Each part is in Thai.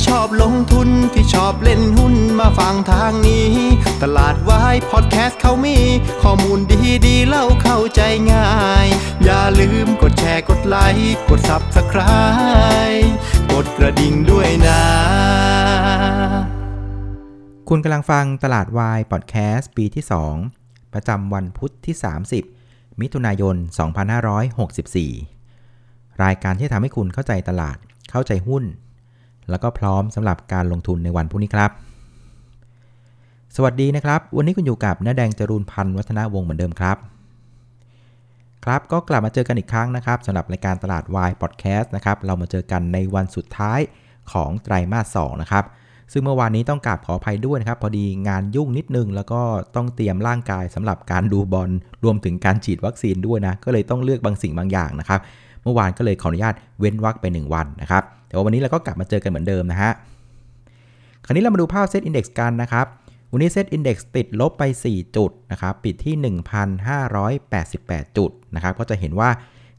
ที่ชอบลงทุนที่ชอบเล่นหุ้นมาฟังทางนี้ ตลาดวายพอดแคสต์เขามี ข้อมูลดีดีเล่าเข้าใจง่าย อย่าลืมกดแชร์กดไลค์กด Subscribe กดกระดิ่งด้วยนะ คุณกำลังฟังตลาดวายพอดแคสต์ปีที่ 2 ประจำวันพุทธที่ 30 มิถุนายน 2564 รายการที่ทำให้คุณเข้าใจตลาดเข้าใจหุ้น แล้วก็พร้อมสำหรับการลงทุนในวันพรุ่งนี้ครับ สวัสดีนะครับ วันนี้คุณอยู่กับน้าแดงจรูนพันธ์วัฒนาวงศ์เหมือนเดิมครับ ครับก็กลับมาเจอกันอีกครั้งนะครับสำหรับรายการตลาดวายพอดแคสต์นะครับเรามาเจอกันในวันสุดท้ายของไตรมาส2นะครับซึ่งเมื่อวานนี้ต้องกราบขออภัยด้วยนะครับ พอดีงานยุ่งนิดนึง แล้วก็ต้องเตรียมร่างกายสำหรับการดูบอลรวมถึงการฉีดวัคซีนด้วยนะ ก็เลยต้องเลือกบางสิ่งบางอย่างนะครับ เมื่อวานก็เลยขออนุญาตเว้นวรรคไป 1 วันนะครับ แต่ว่าวันนี้เราก็กลับมาเจอกันเหมือนเดิมนะฮะ คราวนี้เรามาดูภาพเซตอินดี x กันนะครับ วันนี้ SET Index ติดลบไป 4 จุดนะครับ ปิดที่ 1,588 จุดนะครับ ก็จะเห็นว่า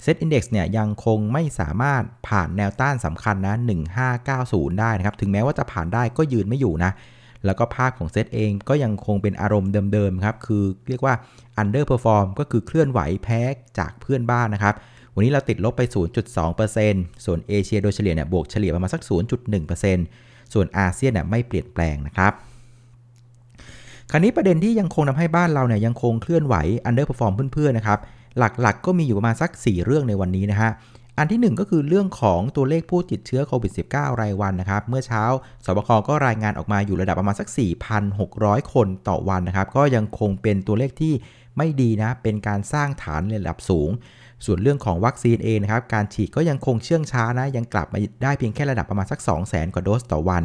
เซตอินดี x เนี่ยยังคงไม่สามารถผ่านแนวต้านสำคัญนะ 1590 ได้นะครับ ถึงแม้ว่าจะผ่านได้ก็ยืนไม่อยู่นะ แล้วก็ภาพของเซตเองก็ยังคงเป็นอารมณ์เดิมๆครับ คือเรียกว่า underperform ก็คือเคลื่อนไหวแพ้จากเพื่อนบ้านนะครับ วันนี้เราติดลบไป 0.2%ส่วนเอเชียโดยเฉลี่ยเนี่ยบวกเฉลี่ยประมาณสัก 0.1%ส่วนอาเซียนเนี่ยไม่เปลี่ยนแปลงนะครับคราวนี้ประเด็นที่ยังคงทำให้บ้านเราเนี่ยยังคงเคลื่อนไหว underperform เพื่อนๆนะครับหลักๆกก็มีอยู่ประมาณสัก 4 เรื่องในวันนี้นะฮะอันที่ 1 ก็คือเรื่องของตัวเลขผู้ติดเชื้อโควิด -19 รายวันนะครับ เมื่อเช้าสบคก็รายงานออกมาอยู่ระดับประมาณสัก 4,600 คนต่อวันนะครับ ก็ยังคงเป็นตัวเลขที่ไม่ดีนะ เป็นการสร้างฐานในระดับสูง ส่วนเรื่องของวัคซีนเองนะครับการฉีดก็ยังคงเชื่องช้านะยังกลับมาได้เพียงแค่ระดับประมาณสัก 200,000 กว่าโดสต่อวัน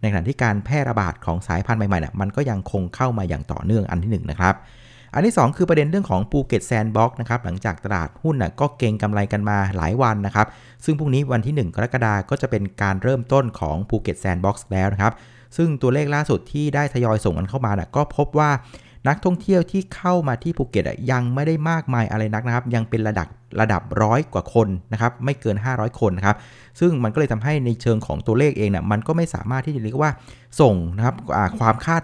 ในขณะที่การแพร่ระบาดของสายพันธุ์ใหม่ๆเนี่ยมันก็ยังคงเข้ามาอย่างต่อเนื่องอันที่1นะครับอันที่ 2 คือประเด็นเรื่องของภูเก็ต Sandbox นะครับหลังจากตลาดหุ้นน่ะก็เก็งกำไรกันมาหลายวันนะครับ ซึ่งพรุ่งนี้วันที่ 1 กรกฎาคมก็จะเป็นการเริ่มต้นของภูเก็ต Sandbox แล้วนะครับ ซึ่งตัวเลขล่าสุดที่ได้ทยอยส่งกันเข้ามาน่ะก็พบว่า นักท่องเที่ยวที่เข้ามาที่ภูเก็ตยังไม่ได้มากมายอะไรนักนะครับ ยังเป็นระดับระดับร้อยกว่าคนนะครับไม่เกิน 500 คนนะครับซึ่งมันก็เลยทำให้ในเชิงของตัวเลขเองเนี่ยมันก็ไม่สามารถที่จะเรียกว่าส่งนะครับความคาด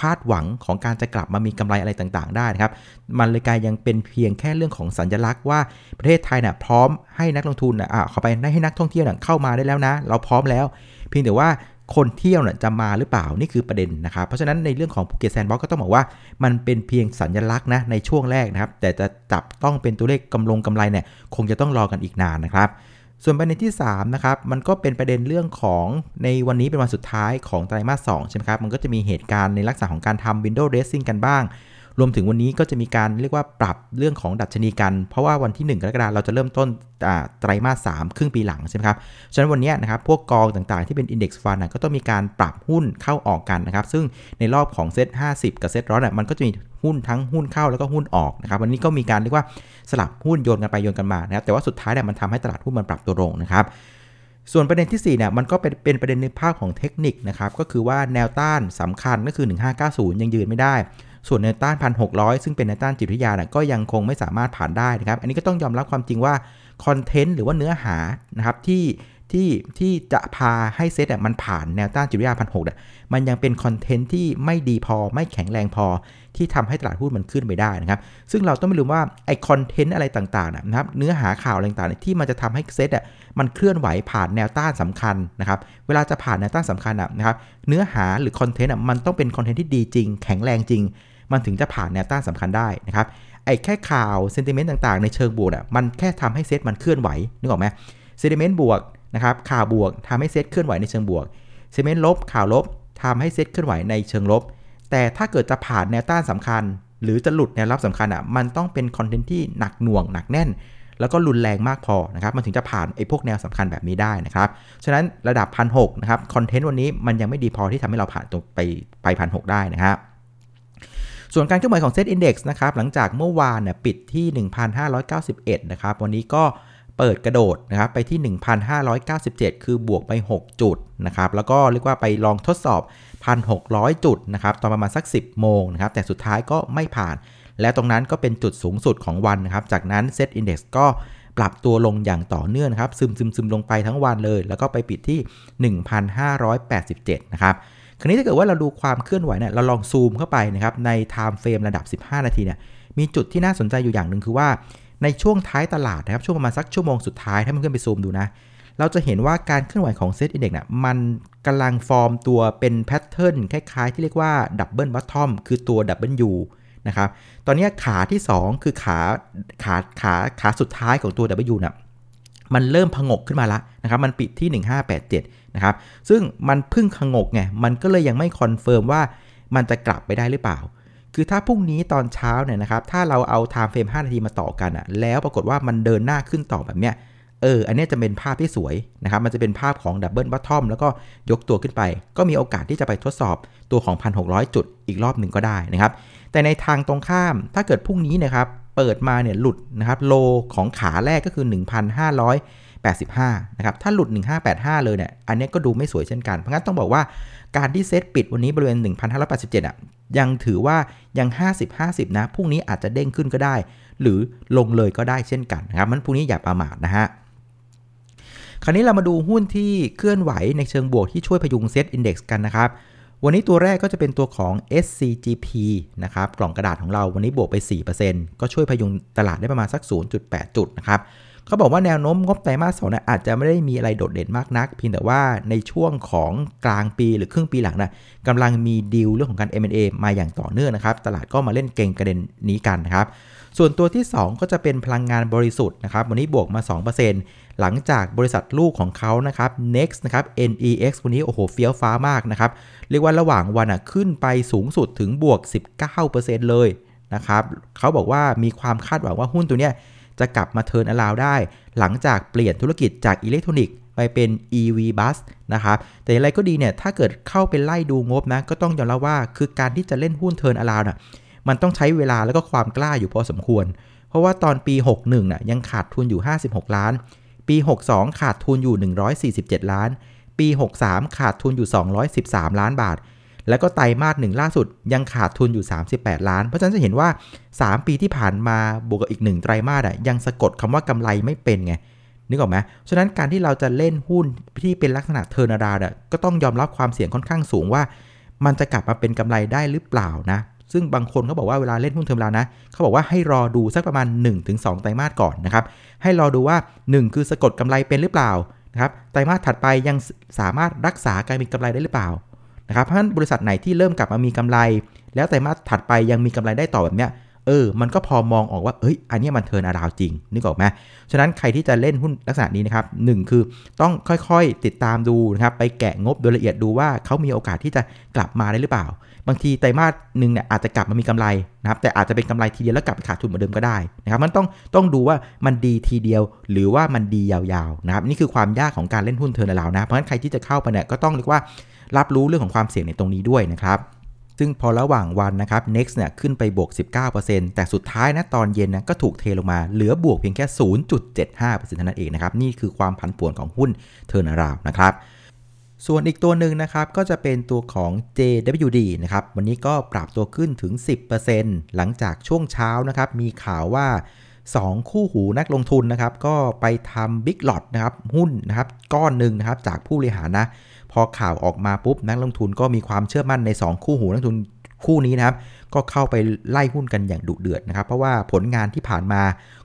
คาดหวังของการจะกลับมามีกำไรอะไรต่างๆ ได้นะครับ มันเลยกลายยังเป็นเพียงแค่เรื่องของสัญลักษณ์ว่าประเทศไทยเนี่ยพร้อมให้นักลงทุนอะเข้าไปให้นักท่องเที่ยวเข้ามาได้แล้วนะ เราพร้อมแล้ว เพียงแต่ว่า คนเที่ยวเนี่ยจะมาหรือเปล่านี่คือประเด็นนะครับ เพราะฉะนั้นในเรื่องของภูเก็ต Sandbox ก็ต้องบอกว่ามันเป็นเพียงสัญลักษณ์นะในช่วงแรกนะครับ แต่จะจับต้องเป็นตัวเลขกำลงกำไรเนี่ยคงจะต้องรอกันอีกนานนะครับส่วนประเด็นที่3นะครับ มันก็เป็นประเด็นเรื่องของในวันนี้เป็นวันสุดท้ายของไตรมาส2ใช่ไหมครับ มันก็จะมีเหตุการณ์ในลักษณะของการทำ window dressing กันบ้าง รวมถึงวันนี้ก็จะมีการเรียกว่าปรับเรื่องของดัชนีกัน เพราะว่าวันที่ 1 กรกฎาคมเราจะเริ่มต้นไตรมาส3ครึ่งปีหลังใช่ไหมครับ ฉะนั้นวันนี้นะครับพวกกองต่างๆที่เป็น Index Fund ก็ต้องมีการปรับหุ้นเข้าออกกันนะครับ ซึ่งในรอบของเซ็ต50 กับเซ็ตร้อนมันก็จะมีหุ้นทั้งหุ้นเข้าแล้วก็หุ้นออกนะครับวันนี้ก็มีการเรียกว่าสลับหุ้นโยนกันไปโยนกันมานะครับแต่ว่าสุดท้ายเนี่ยมันทำให้ตลาดหุ้นมันปรับตัวลงนะครับส่วนประเด็นที่4เนี่ยมันก็เป็นเป็นประเด็นในภาคของเทคนิคนะครับก็คือว่าแนวต้านสำคัญก็คือ 1590 ยังยืนไม่ได้ ส่วนแนวต้าน 1,600 ซึ่งเป็นแนวต้านจิตวิทยาก็ยังคงไม่สามารถผ่านได้นะครับ อันนี้ก็ต้องยอมรับความจริงว่าคอนเทนต์หรือว่าเนื้อหานะครับที่ที่ที่จะพาให้เซตมันผ่านแนวต้านจิตวิทยาพันหกมันยังเป็นคอนเทนต์ที่ไม่ดีพอไม่แข็งแรงพอที่ทำให้ตลาดหุ้นมันขึ้นไปได้นะครับ ซึ่งเราต้องไม่ลืมว่าไอ้คอนเทนต์อะไรต่างๆนะครับ เนื้อหาข่าวอะไรต่างๆที่มันจะทำให้เซตมันเคลื่อนไหวผ่านแนวต้านสำคัญนะครับ เวลาจะผ่านแนวต้านสำคัญนะครับ เนื้อหาหรือคอนเทนต์มันต้องเป็นคอนเทนต์ที่ดีจริง แข็งแรงจริง มันถึงจะผ่านแนวต้านสำคัญได้นะครับไอ้แค่ข่าว sentiment ต่างๆในเชิงบวกอะมันแค่ทำให้เซตมันเคลื่อนไหวนึกออกไหม sentiment บวกนะครับข่าวบวกทำให้เซตเคลื่อนไหวในเชิงบวก sentiment ลบข่าวลบทำให้เซตเคลื่อนไหวในเชิงลบ แต่ถ้าเกิดจะผ่านแนวต้านสำคัญ หรือจะหลุดแนวรับสำคัญอะมันต้องเป็นคอนเทนต์ที่หนักหน่วงหนักแน่นแล้วก็รุนแรงมากพอนะครับ มันถึงจะผ่านไอ้พวกแนวสำคัญแบบนี้ได้นะครับ ฉะนั้นระดับพันหกนะครับ คอนเทนต์วันนี้มันยังไม่ดีพอที่ทำให้เราผ่านตรงไปไปพันหกได้นะครับ ส่วนการเคลื่อนไหวของเซตอินดี x นะครับหลังจากเมื่อวานเนี่ยปิดที่ 1,591 นะครับ วันนี้ก็เปิดกระโดดนะครับไปที่ 1,597 คือบวกไป 6 จุดนะครับ แล้วก็เรียกว่าไปลองทดสอบ 1,600 จุดนะครับ ตอนประมาณสัก 10 โมงนะครับ แต่สุดท้ายก็ไม่ผ่าน และตรงนั้นก็เป็นจุดสูงสุดของวันนะครับ จากนั้นเซตอินดี x ก็ปรับตัวลงอย่างต่อเนื่องนะครับ ซึมซึมซึมลงไปทั้งวันเลย แล้วก็ไปปิดที่ 1,587 นะครับ คราวนี้ถ้าเกิดว่าเราดูความเคลื่อนไหวเนี่ยเราลองซูมเข้าไปนะครับใน time frame ระดับ 15 นาทีเนี่ยมีจุดที่น่าสนใจอยู่อย่างหนึ่งคือว่าในช่วงท้ายตลาดนะครับช่วงประมาณสักชั่วโมงสุดท้ายถ้าเพื่อนไปซูมดูนะเราจะเห็นว่าการเคลื่อนไหวของ SET Index เนี่ยมันกำลังฟอร์มตัวเป็น pattern คล้ายๆ ที่เรียกว่า double bottom คือตัว W นะครับตอนนี้ขาที่ 2 คือขาขาขาขาสุดท้ายของตัว W นะ่ะ มันเริ่มผงกขึ้นมาแล้วนะครับมันปิดที่ 1587นะครับซึ่งมันพึ่งผงกไงมันก็เลยยังไม่ confirm ว่ามันจะกลับไปได้หรือเปล่า คือถ้าพรุ่งนี้ตอนเช้าเนี่ยนะครับถ้าเราเอา time frame 5นาทีมาต่อกันอะแล้วปรากฏว่ามันเดินหน้าขึ้นต่อแบบเนี้ยเออ อันนี้จะเป็นภาพที่สวยนะครับ มันจะเป็นภาพของ double bottom แล้วก็ยกตัวขึ้นไป ก็มีโอกาสที่จะไปทดสอบตัวของ 1,600 จุดอีกรอบหนึ่งก็ได้นะครับ แต่ในทางตรงข้าม ถ้าเกิดพรุ่งนี้นะครับ เปิดมาเนี่ยหลุดนะครับโลของขาแรกก็คือ 1,585นะครับถ้าหลุด 1585 เลยเนี่ยอันนี้ก็ดูไม่สวยเช่นกัน เพราะงั้นต้องบอกว่าการที่เซตปิดวันนี้บริเวณ 1,587อะยังถือว่ายัง 50-50 นะพรุ่งนี้อาจจะเด้งขึ้นก็ได้ หรือลงเลยก็ได้เช่นกันนะครับมันพรุ่งนี้อย่าประมาทนะฮะคราวนี้เรามาดูหุ้นที่เคลื่อนไหวในเชิงบวกที่ช่วยพยุงเซตอินดี x กันนะครับ วันนี้ตัวแรกก็จะเป็นตัวของ SCGP นะครับกล่องกระดาษของเราวันนี้บวกไป 4%ก็ช่วยพยุงตลาดได้ประมาณสัก 0.8 จุดนะครับเขาบอกว่าแนวโน้มงบไตรมาสสองนะอาจจะไม่ได้มีอะไรโดดเด่นมากนัก เพียงแต่ว่าในช่วงของกลางปีหรือครึ่งปีหลังนะกำลังมีดีลเรื่องของการ M&A มาอย่างต่อเนื่องนะครับ ตลาดก็มาเล่นเก่งกระเด็นนี้กันนะครับ ส่วนตัวที่ 2 ก็จะเป็นพลังงานบริสุทธิ์นะครับ วันนี้บวกมา 2% หลังจากบริษัทลูกของเขานะครับ next นะครับ NEX วันนี้โอ้โหเฟี้ยวฟ้าวมากนะครับ เรียกว่าระหว่างวันอะขึ้นไปสูงสุดถึงบวก 19%เลยนะครับเขาบอกว่ามีความคาดหวังว่าหุ้นตัวเนี้ยจะกลับมา turnaround ได้ หลังจากเปลี่ยนธุรกิจจากอิเล็กทรอนิกส์ไปเป็น EV bus นะครับ แต่อย่างไรก็ดีเนี่ย ถ้าเกิดเข้าไปไล่ดูงบนะ ก็ต้องยอมรับว่า คือการที่จะเล่นหุ้น turnaround น่ะ มันต้องใช้เวลาแล้วก็ความกล้าอยู่พอสมควร เพราะว่าตอนปี 61น่ะยังขาดทุนอยู่ 56 ล้าน ปี 62 ขาดทุนอยู่ 147 ล้าน ปี 63 ขาดทุนอยู่ 213 ล้านบาท แล้วก็ไตรมาสหนึ่งล่าสุดยังขาดทุนอยู่ 38 ล้าน เพราะฉะนั้นจะเห็นว่า 3 ปีที่ผ่านมาบวกกับอีก 1 ไตรมาสอะยังสะกดคำว่ากำไรไม่เป็นไงนึกออกไหมฉะนั้นการที่เราจะเล่นหุ้นที่เป็นลักษณะ turnaround ก็ต้องยอมรับความเสี่ยงค่อนข้างสูงว่า มันจะกลับมาเป็นกำไรได้หรือเปล่านะ ซึ่งบางคนเขาบอกว่าเวลาเล่นหุ้น turnaround นะเขาบอกว่าให้รอดูสักประมาณ 1-2 ไตรมาสก่อนนะครับ ให้รอดูว่า 1 คือสะกดกำไรเป็นหรือเปล่านะครับ ไตรมาสถัดไปยังสามารถรักษาการมีกำไรได้หรือเปล่านะครับ เพราะฉะนั้นบริษัทไหนที่เริ่มกลับมามีกำไร แล้วไตรมาสถัดไปยังมีกำไรได้ต่อแบบเนี้ย เออ มันก็พอมองออกว่า เอ้ย อันนี้มันเทินอาราวจริง นึกออกไหมฉะนั้นใครที่จะเล่นหุ้นลักษณะนี้นะครับหคือต้องค่อยๆติดตามดูนะครับ ไปแกะงบโดยละเอียดดูว่าเขามีโอกาสที่จะกลับมาได้หรือเปล่า บางทีไตรมาสหนึ่งเนี่ยอาจจะกลับมามีกำไรนะครับ แต่อาจจะเป็นกำไรทีเดียวแล้วกลับไปขาดทุนเหมือนเดิมก็ได้นะครับ มันต้องต้องดูว่ามันดีทีเดียว หรือว่ามันดียาวๆนะครับ นี่คือความยากของการเล่นหุ้นเทินอาราวนะ เพราะฉะนั้นใครที่จะเข้าไปเนี่ยก็ต้องเรียกว่ารับรู้เรื่องของความเสี่ยงในตรงนี้ด้วยนะครับ ซึ่งพอระหว่างวันนะครับ next เนี่ยขึ้นไปบวก 19%แต่สุดท้ายนะตอนเย็นนะก็ถูกเทลงมาเหลือบวกเพียงแค่ 0.75%เท่านั้นเองนะครับ นี่คือความผันผวนของหุ้นเทอร์นาราวนะครับส่วนอีกตัวหนึ่งนะครับก็จะเป็นตัวของ JWD นะครับวันนี้ก็ปรับตัวขึ้นถึง 10%หลังจากช่วงเช้านะครับมีข่าวว่า 2 คู่หูนักลงทุนนะครับก็ไปทำบิ๊กหลอดนะครับหุ้นนะครับก้อนหนึ่งนะครับจากผู้บริหารนะ อข่าวออกมาปุ๊บนักลงทุนก็มีความเชื่อมั่นใน 2 คู่หูนักลงทุนคู่นี้นะครับ ก็เข้าไปไล่หุ้นกันอย่างดุเดือดนะครับ เพราะว่าผลงานที่ผ่านมา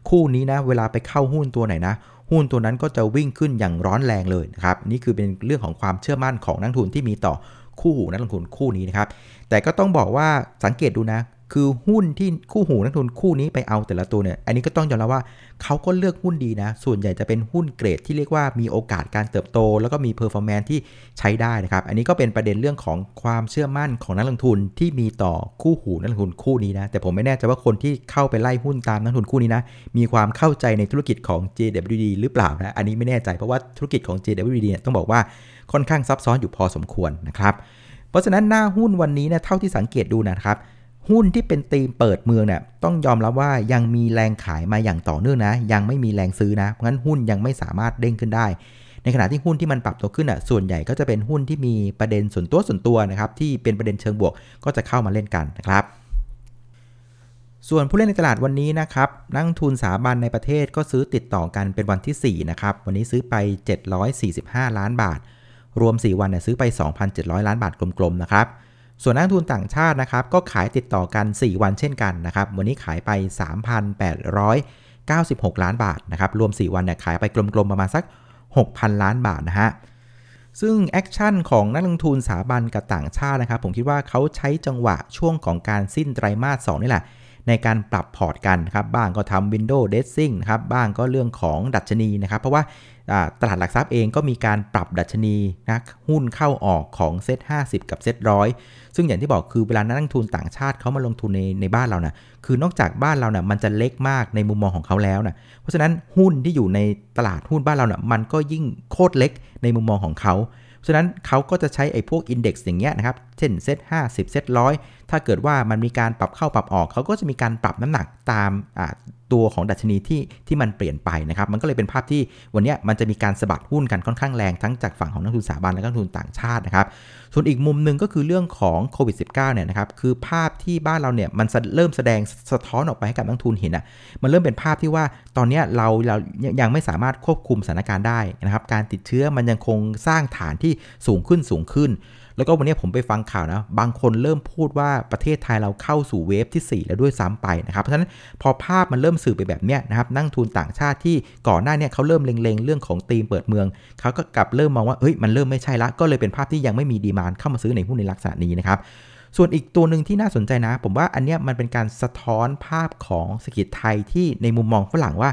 คู่นี้นะ เวลาไปเข้าหุ้นตัวไหนนะหุ้นตัวนั้นก็จะวิ่งขึ้นอย่างร้อนแรงเลยนะครับ นี่คือเป็นเรื่องของความเชื่อมั่นของนักลงทุนที่มีต่อคู่หูนักลงทุนคู่นี้นะครับ แต่ก็ต้องบอกว่าสังเกตดูนะ คือหุ้นที่คู่หูนักลงทุนคู่นี้ไปเอาแต่ละตัวเนี่ย อันนี้ก็ต้องยอมรับว่าเขาก็เลือกหุ้นดีนะ ส่วนใหญ่จะเป็นหุ้นเกรดที่เรียกว่ามีโอกาสการเติบโต แล้วก็มี performance ที่ใช้ได้นะครับ อันนี้ก็เป็นประเด็นเรื่องของความเชื่อมั่นของนักลงทุนที่มีต่อคู่หูนักลงทุนคู่นี้นะ แต่ผมไม่แน่ใจว่าคนที่เข้าไปไล่หุ้นตามนักทุนคู่นี้นะ มีความเข้าใจในธุรกิจของ JWD หรือเปล่านะ อันนี้ไม่แน่ใจเพราะว่าธุรกิจของ JWD เนี่ยต้องบอกว่าค่อนข้างซับซ้อนอยู่พอสมควรนะครับ เพราะฉะนั้นหน้าหุ้นวันนี้เนี่ยเท่าที่สังเกตดูนะครับ หุ้นที่เป็นตีมเปิดเมืองเนี่ยต้องยอมรับว่ายังมีแรงขายมาอย่างต่อเนื่องนะ ยังไม่มีแรงซื้อนะเพราะงั้นหุ้นยังไม่สามารถเด้งขึ้นได้ ในขณะที่หุ้นที่มันปรับตัวขึ้นอะส่วนใหญ่ก็จะเป็นหุ้นที่มีประเด็นส่วนตัวส่วนตัวนะครับที่เป็นประเด็นเชิงบวกก็จะเข้ามาเล่นกันนะครับส่วนผู้เล่นในตลาดวันนี้นะครับ นักทุนสถาบันในประเทศก็ซื้อติดต่อกันเป็นวันที่ 4 นะครับ วันนี้ซื้อไป 745 ล้านบาท รวม 4 วันเนี่ยซื้อไป 2,700 ล้านบาทกลมๆ นะครับ ส่วนนักทุนต่างชาตินะครับก็ขายติดต่อกัน 4 วันเช่นกันนะครับวันนี้ขายไป 3,896 ล้านบาทนะครับรวม 4 วันเนี่ยขายไปกลมๆประมาณสัก 6,000 ล้านบาทนะฮะซึ่ง action ของนักลงทุนสถาบันกับต่างชาตินะครับ ผมคิดว่าเขาใช้จังหวะช่วงของการสิ้นไตรมาส2นี่แหละ ในการปรับพอร์ตกันครับบ้างก็ทำ window dressing นะครับบ้างก็เรื่องของดัชนีนะครับ เพราะว่าตลาดหลักทรัพย์เองก็มีการปรับดัชนีนะหุ้นเข้าออกของ SET50กับเซ็ตร้อยซึ่งอย่างที่บอกคือเวลานักลงทุนต่างชาติเขามาลงทุนในในบ้านเรานะ่ะคือนอกจากบ้านเรานะ่ะมันจะเล็กมากในมุมมองของเขาแล้วนะเพราะฉะนั้นหุ้นที่อยู่ในตลาดหุ้นบ้านเรานะ่ะมันก็ยิ่งโคตรเล็กในมุมมองของเขาฉะนั้นเขาก็จะใช้ไอ้พวกอินเด็กซ์อย่างเงี้ยนะครับ เช่นเซต50เซตร้อย ถ้าเกิดว่ามันมีการปรับเข้าปรับออกเขาก็จะมีการปรับน้ำหนักตามตัวของดัชนีที่ที่มันเปลี่ยนไปนะครับ มันก็เลยเป็นภาพที่วันนี้มันจะมีการสะบัดหุ้นกันค่อนข้างแรงทั้งจากฝั่งของนักทุนสถาบันและนักทุนต่างชาตินะครับ ส่วนอีกมุมหนึ่งก็คือเรื่องของโควิด -19 เนี่ยนะครับ คือภาพที่บ้านเราเนี่ยมันเริ่มแสดงสะท้อนออกไปให้กับนักทุนเห็นอะ มันเริ่มเป็นภาพที่ว่าตอนนี้เราเรายังไม่สามารถควบคุมสถานการณ์ได้นะครับ การติดเชื้อมันยังคงสร้างฐานที่สูงขึ้นสูงขึ้น แล้วก็วันนี้ผมไปฟังข่าวนะ บางคนเริ่มพูดว่าประเทศไทยเราเข้าสู่เวฟที่ 4 แล้วด้วยซ้ำไปนะครับเพราะฉะนั้นพอภาพมันเริ่มสื่อไปแบบเนี้ยนะครับนั่งทุนต่างชาติที่ก่อนหน้านี้เขาเริ่มเล็งๆ เรื่องของตีมเปิดเมืองเขาก็กลับเริ่มมองว่าเฮ้ยมันเริ่มไม่ใช่ละก็เลยเป็นภาพที่ยังไม่มีดีมานเข้ามาซื้อในหุ้นในลักษณะนี้นะครับส่วนอีกตัวหนึ่งที่น่าสนใจนะ ผมว่าอันนี้มันเป็นการสะท้อนภาพของเศรษฐกิจไทยที่ในมุมมองฝรั่งว่า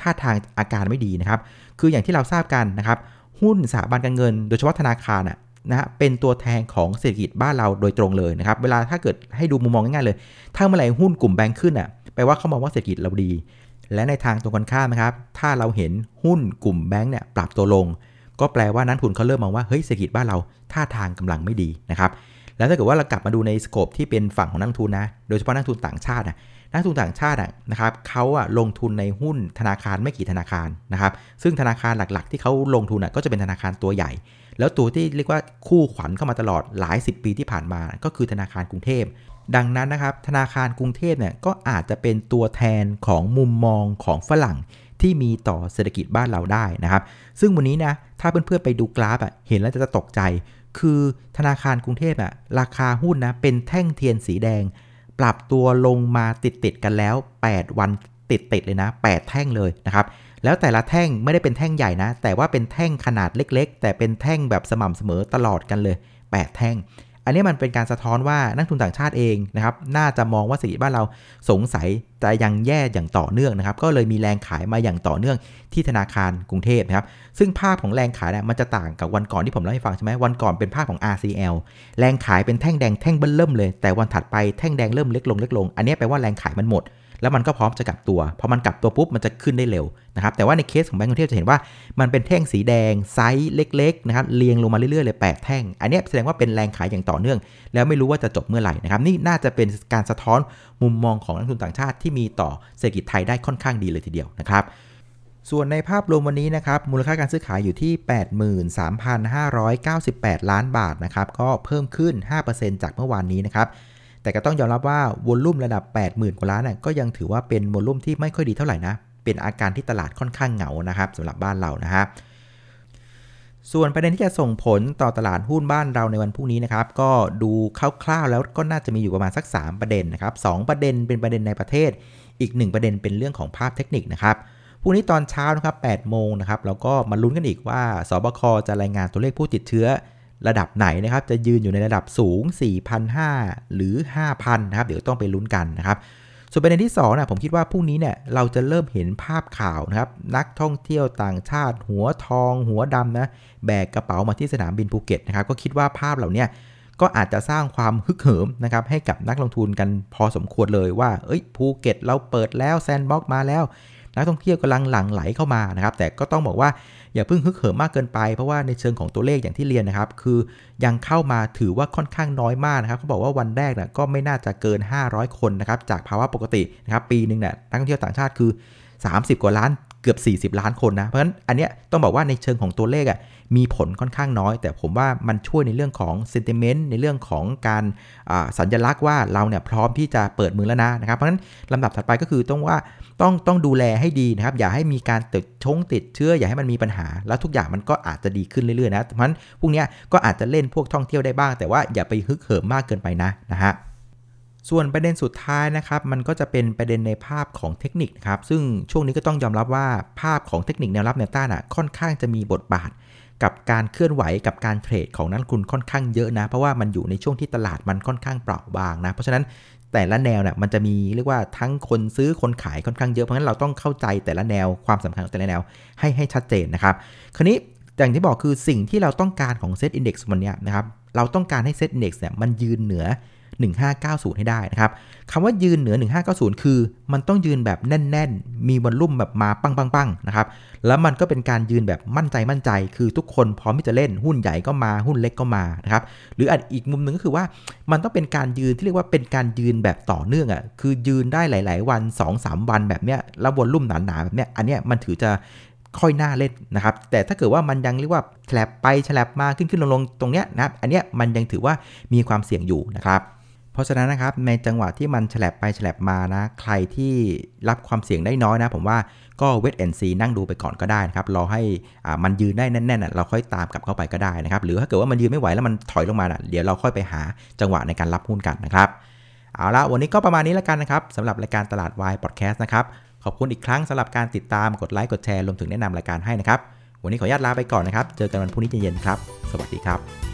ท่าทางอาการไม่ดีนะครับ คืออย่างที่เราทราบกันนะครับ หุ้นสถาบันการเงิน โดยเฉพาะธนาคารอะ นะฮะเป็นตัวแทนของเศรษฐกิจบ้านเราโดยตรงเลยนะครับ เวลาถ้าเกิดให้ดูมุมมองง่ายๆเลย ถ้าเมื่อไหร่หุ้นกลุ่มแบงค์ขึ้นอะแปลว่าเขามองว่าเศรษฐกิจเราดี และในทางตรงกันข้ามนะครับ ถ้าเราเห็นหุ้นกลุ่มแบงค์เนี่ยปรับตัวลง ก็แปลว่านักทุนเขาเริ่มมองว่าเฮ้ยเศรษฐกิจบ้านเราท่าทางกำลังไม่ดีนะครับแล้วถ้าเกิดว่าเรากลับมาดูในสโคปที่เป็นฝั่งของนักทุนนะ โดยเฉพาะนักทุนต่างชาตินะ นักทุนต่างชาตินะครับเขาอะลงทุนในหุ้นธนาคารไม่กี่ธนาคารนะครับ ซึ่งธนาคารหลักๆ ที่เขาลงทุนก็จะเป็นธนาคารตัวใหญ่ แล้วตัวที่เรียกว่าคู่ขวัญเข้ามาตลอดหลาย 10 ปีที่ผ่านมา ก็คือธนาคารกรุงเทพ ดังนั้นนะครับธนาคารกรุงเทพเนี่ยก็อาจจะเป็นตัวแทนของมุมมองของฝรั่งที่มีต่อเศรษฐกิจบ้านเราได้นะครับ ซึ่งวันนี้นะถ้าเพื่อนๆไปดูกราฟอะเห็นแล้วจะตกใจ คือธนาคารกรุงเทพอะราคาหุ้นนะเป็นแท่งเทียนสีแดง ปรับตัวลงมาติดติดกันแล้ว 8 วันติดติดเลยนะ 8 แท่งเลยนะครับแล้วแต่ละแท่งไม่ได้เป็นแท่งใหญ่นะ แต่ว่าเป็นแท่งขนาดเล็ก ๆ แต่เป็นแท่งแบบสม่ำเสมอตลอดกันเลย 8 แท่ง อันนี้มันเป็นการสะท้อนว่านักทุนต่างชาติเองนะครับน่าจะมองว่าเศรษฐกิจบ้านเราสงสัยจะยังแย่อย่างต่อเนื่องนะครับก็เลยมีแรงขายมาอย่างต่อเนื่องที่ธนาคารกรุงเทพนะครับซึ่งภาพของแรงขายเนี่ยมันจะต่างกับวันก่อนที่ผมเล่าให้ฟังใช่ไหมวันก่อนเป็นภาพของ RCL แรงขายเป็นแท่งแดงแท่งเบิ้ลเริ่มเลย แต่วันถัดไปแท่งแดงเริ่มเล็กลงเล็กลง อันนี้แปลว่าแรงขายมันหมด แล้วมันก็พร้อมจะกลับตัว พอมันกลับตัวปุ๊บมันจะขึ้นได้เร็วนะครับ แต่ว่าในเคสของแบงก์กรุงเทพจะเห็นว่ามันเป็นแท่งสีแดงไซส์เล็กๆนะครับเรียงลงมาเรื่อยๆเลย8แท่ง อันนี้แสดงว่าเป็นแรงขายอย่างต่อเนื่อง แล้วไม่รู้ว่าจะจบเมื่อไหร่นะครับ นี่น่าจะเป็นการสะท้อนมุมมองของนักทุนต่างชาติที่มีต่อเศรษฐกิจไทยได้ค่อนข้างดีเลยทีเดียวนะครับส่วนในภาพรวมวันนี้นะครับมูลค่าการซื้อขายอยู่ที่ 83,598 ล้านบาทนะครับก็เพิ่มขึ้น 5%จากเมื่อวานนี้นะครับ แต่ก็ต้องยอมรับว่าวอลลุ่มระดับ 80,000 กว่าล้านน่ก็ยังถือว่าเป็นวอลลุ่มที่ไม่ค่อยดีเท่าไหร่นะ เป็นอาการที่ตลาดค่อนข้างเหงานะครับสำหรับบ้านเรานะครับส่วนประเด็นที่จะส่งผลต่อตลาดหุ้นบ้านเราในวันพรุ่งนี้นะครับ ก็ดูคร่าวๆแล้วก็น่าจะมีอยู่ประมาณสัก 3 ประเด็นนะครับสประเด็นเป็นประเด็นในประเทศ อีก 1 ประเด็นเป็นเรื่องของภาพเทคนิคนะครับพรุ่งนี้ตอนเช้านะครับ8โมงนะครับแล้วก็มาลุ้นกันอีกว่าสบคจะรายงานตัวเลขผู้ติดเชื้อ ระดับไหนนะครับ จะยืนอยู่ในระดับสูง 4,500 หรือ 5,000 นะครับ เดี๋ยวต้องไปลุ้นกันนะครับ ส่วนประเด็นที่2นะผมคิดว่าพรุ่งนี้เนี่ยเราจะเริ่มเห็นภาพข่าวนะครับ นักท่องเที่ยวต่างชาติ หัวทอง หัวดำนะแบกกระเป๋ามาที่สนามบินภูเก็ตนะครับ ก็คิดว่าภาพเหล่านี้ก็อาจจะสร้างความฮึกเหิมนะครับให้กับนักลงทุนกันพอสมควรเลยว่า เอ้ยภูเก็ตเราเปิดแล้ว sandbox มาแล้ว นักท่องเที่ยวกำลังหลั่งไหลเข้ามานะครับแต่ก็ต้องบอกว่าอย่าเพิ่งฮึกเหิมมากเกินไป เพราะว่าในเชิงของตัวเลขอย่างที่เรียนนะครับ คือยังเข้ามาถือว่าค่อนข้างน้อยมากนะครับเขาบอกว่าวันแรกนะก็ไม่น่าจะเกิน 500 คนนะครับจากภาวะปกตินะครับปีหนึ่งเนี่ยนักท่องเที่ยวต่างชาติคือ 30 กว่าล้านเกือบ 40 ล้านคนนะ เพราะฉะนั้นอันเนี้ยต้องบอกว่าในเชิงของตัวเลขอะมีผลค่อนข้างน้อย แต่ผมว่ามันช่วยในเรื่องของเซนติเมนต์ในเรื่องของการสัญลักษณ์ว่าเราเนี่ยพร้อมที่จะเปิดมือแล้วนะนะครับเพราะฉะนั้นลำดับถัดไปก็คือต้องว่า ต้องต้องดูแลให้ดีนะครับ อย่าให้มีการติดชงติดเชื้อ อย่าให้มันมีปัญหา แล้วทุกอย่างมันก็อาจจะดีขึ้นเรื่อยๆนะเพราะฉะนั้นพวกนี้ก็อาจจะเล่นพวกท่องเที่ยวได้บ้าง แต่ว่าอย่าไปฮึกเหิมมากเกินไปนะนะฮะส่วนประเด็นสุดท้ายนะครับ มันก็จะเป็นประเด็นในภาพของเทคนิคครับ ซึ่งช่วงนี้ก็ต้องยอมรับว่าภาพของเทคนิคแนวรับแนวต้านอะค่อนข้างจะมีบทบาท กับการเคลื่อนไหวกับการเทรดของนักลงทุนค่อนข้างเยอะนะ เพราะว่ามันอยู่ในช่วงที่ตลาดมันค่อนข้างเปราะบางนะ เพราะฉะนั้น แต่ละแนวเนี่ยมันจะมีเรียกว่าทั้งคนซื้อคนขายค่อนข้างเยอะเพราะฉะนั้นเราต้องเข้าใจแต่ละแนวความสำคัญของแต่ละแนวให้ให้ชัดเจนนะครับคราวนี้อย่างที่บอกคือสิ่งที่เราต้องการของเซตอินดี x วันนี้นะครับเราต้องการให้เซตอินดี x เนี่ยมันยืนเหนือ 1590 ให้ได้นะครับคำว่ายืนเหนือ 1590 คือ มันต้องยืนแบบแน่น ๆ มีวอลลุ่มแบบมาปังๆๆนะครับ แล้วมันก็เป็นการยืนแบบมั่นใจมั่นใจ คือทุกคนพร้อมที่จะเล่นหุ้นใหญ่ก็มาหุ้นเล็กก็มานะครับ หรืออีกมุมหนึ่งก็คือว่ามันต้องเป็นการยืนที่เรียกว่าเป็นการยืนแบบต่อเนื่องอะ่ะ คือยืนได้หลาย ๆ วัน 2-3 วันแบบเนี้ย แล้ววอลลุ่มหนาๆแบบเนี้ย อันเนี้ยมันถือจะค่อยน่าเล่นนะครับ แต่ถ้าเกิดว่ามันยังเรียกว่าแฉลบไปแฉลบมาขึ้นขึ้นลงลงตรงเนี้ยนะครับ อันเนี้ยมันยังถือว่ามีความเสี่ยงอยู่นะครับ เพราะฉะนั้นนะครับในจังหวะที่มันฉลบไปฉลบมานะ ใครที่รับความเสี่ยงได้น้อยนะ ผมว่าก็เวทแอนซีนั่งดูไปก่อนก็ได้นะครับรอให้มันยืนได้แน่นๆเราค่อยตามกลับเข้าไปก็ได้นะครับ หรือถ้าเกิดว่ามันยืนไม่ไหวแล้วมันถอยลงมาเดี๋ยวเราค่อยไปหาจังหวะในการรับหุ้นกันนะครับเอาละวันนี้ก็ประมาณนี้แล้วกันนะครับสำหรับรายการตลาดวายพอดแคสต์นะครับขอบคุณอีกครั้งสำหรับการติดตามกดไลค์กดแชร์รวมถึงแนะนำรายการให้นะครับวันนี้ขออนุญาตลาไปก่อนนะครับ เจอกันวันพรุ่งนี้เย็นๆครับ สวัสดีครับ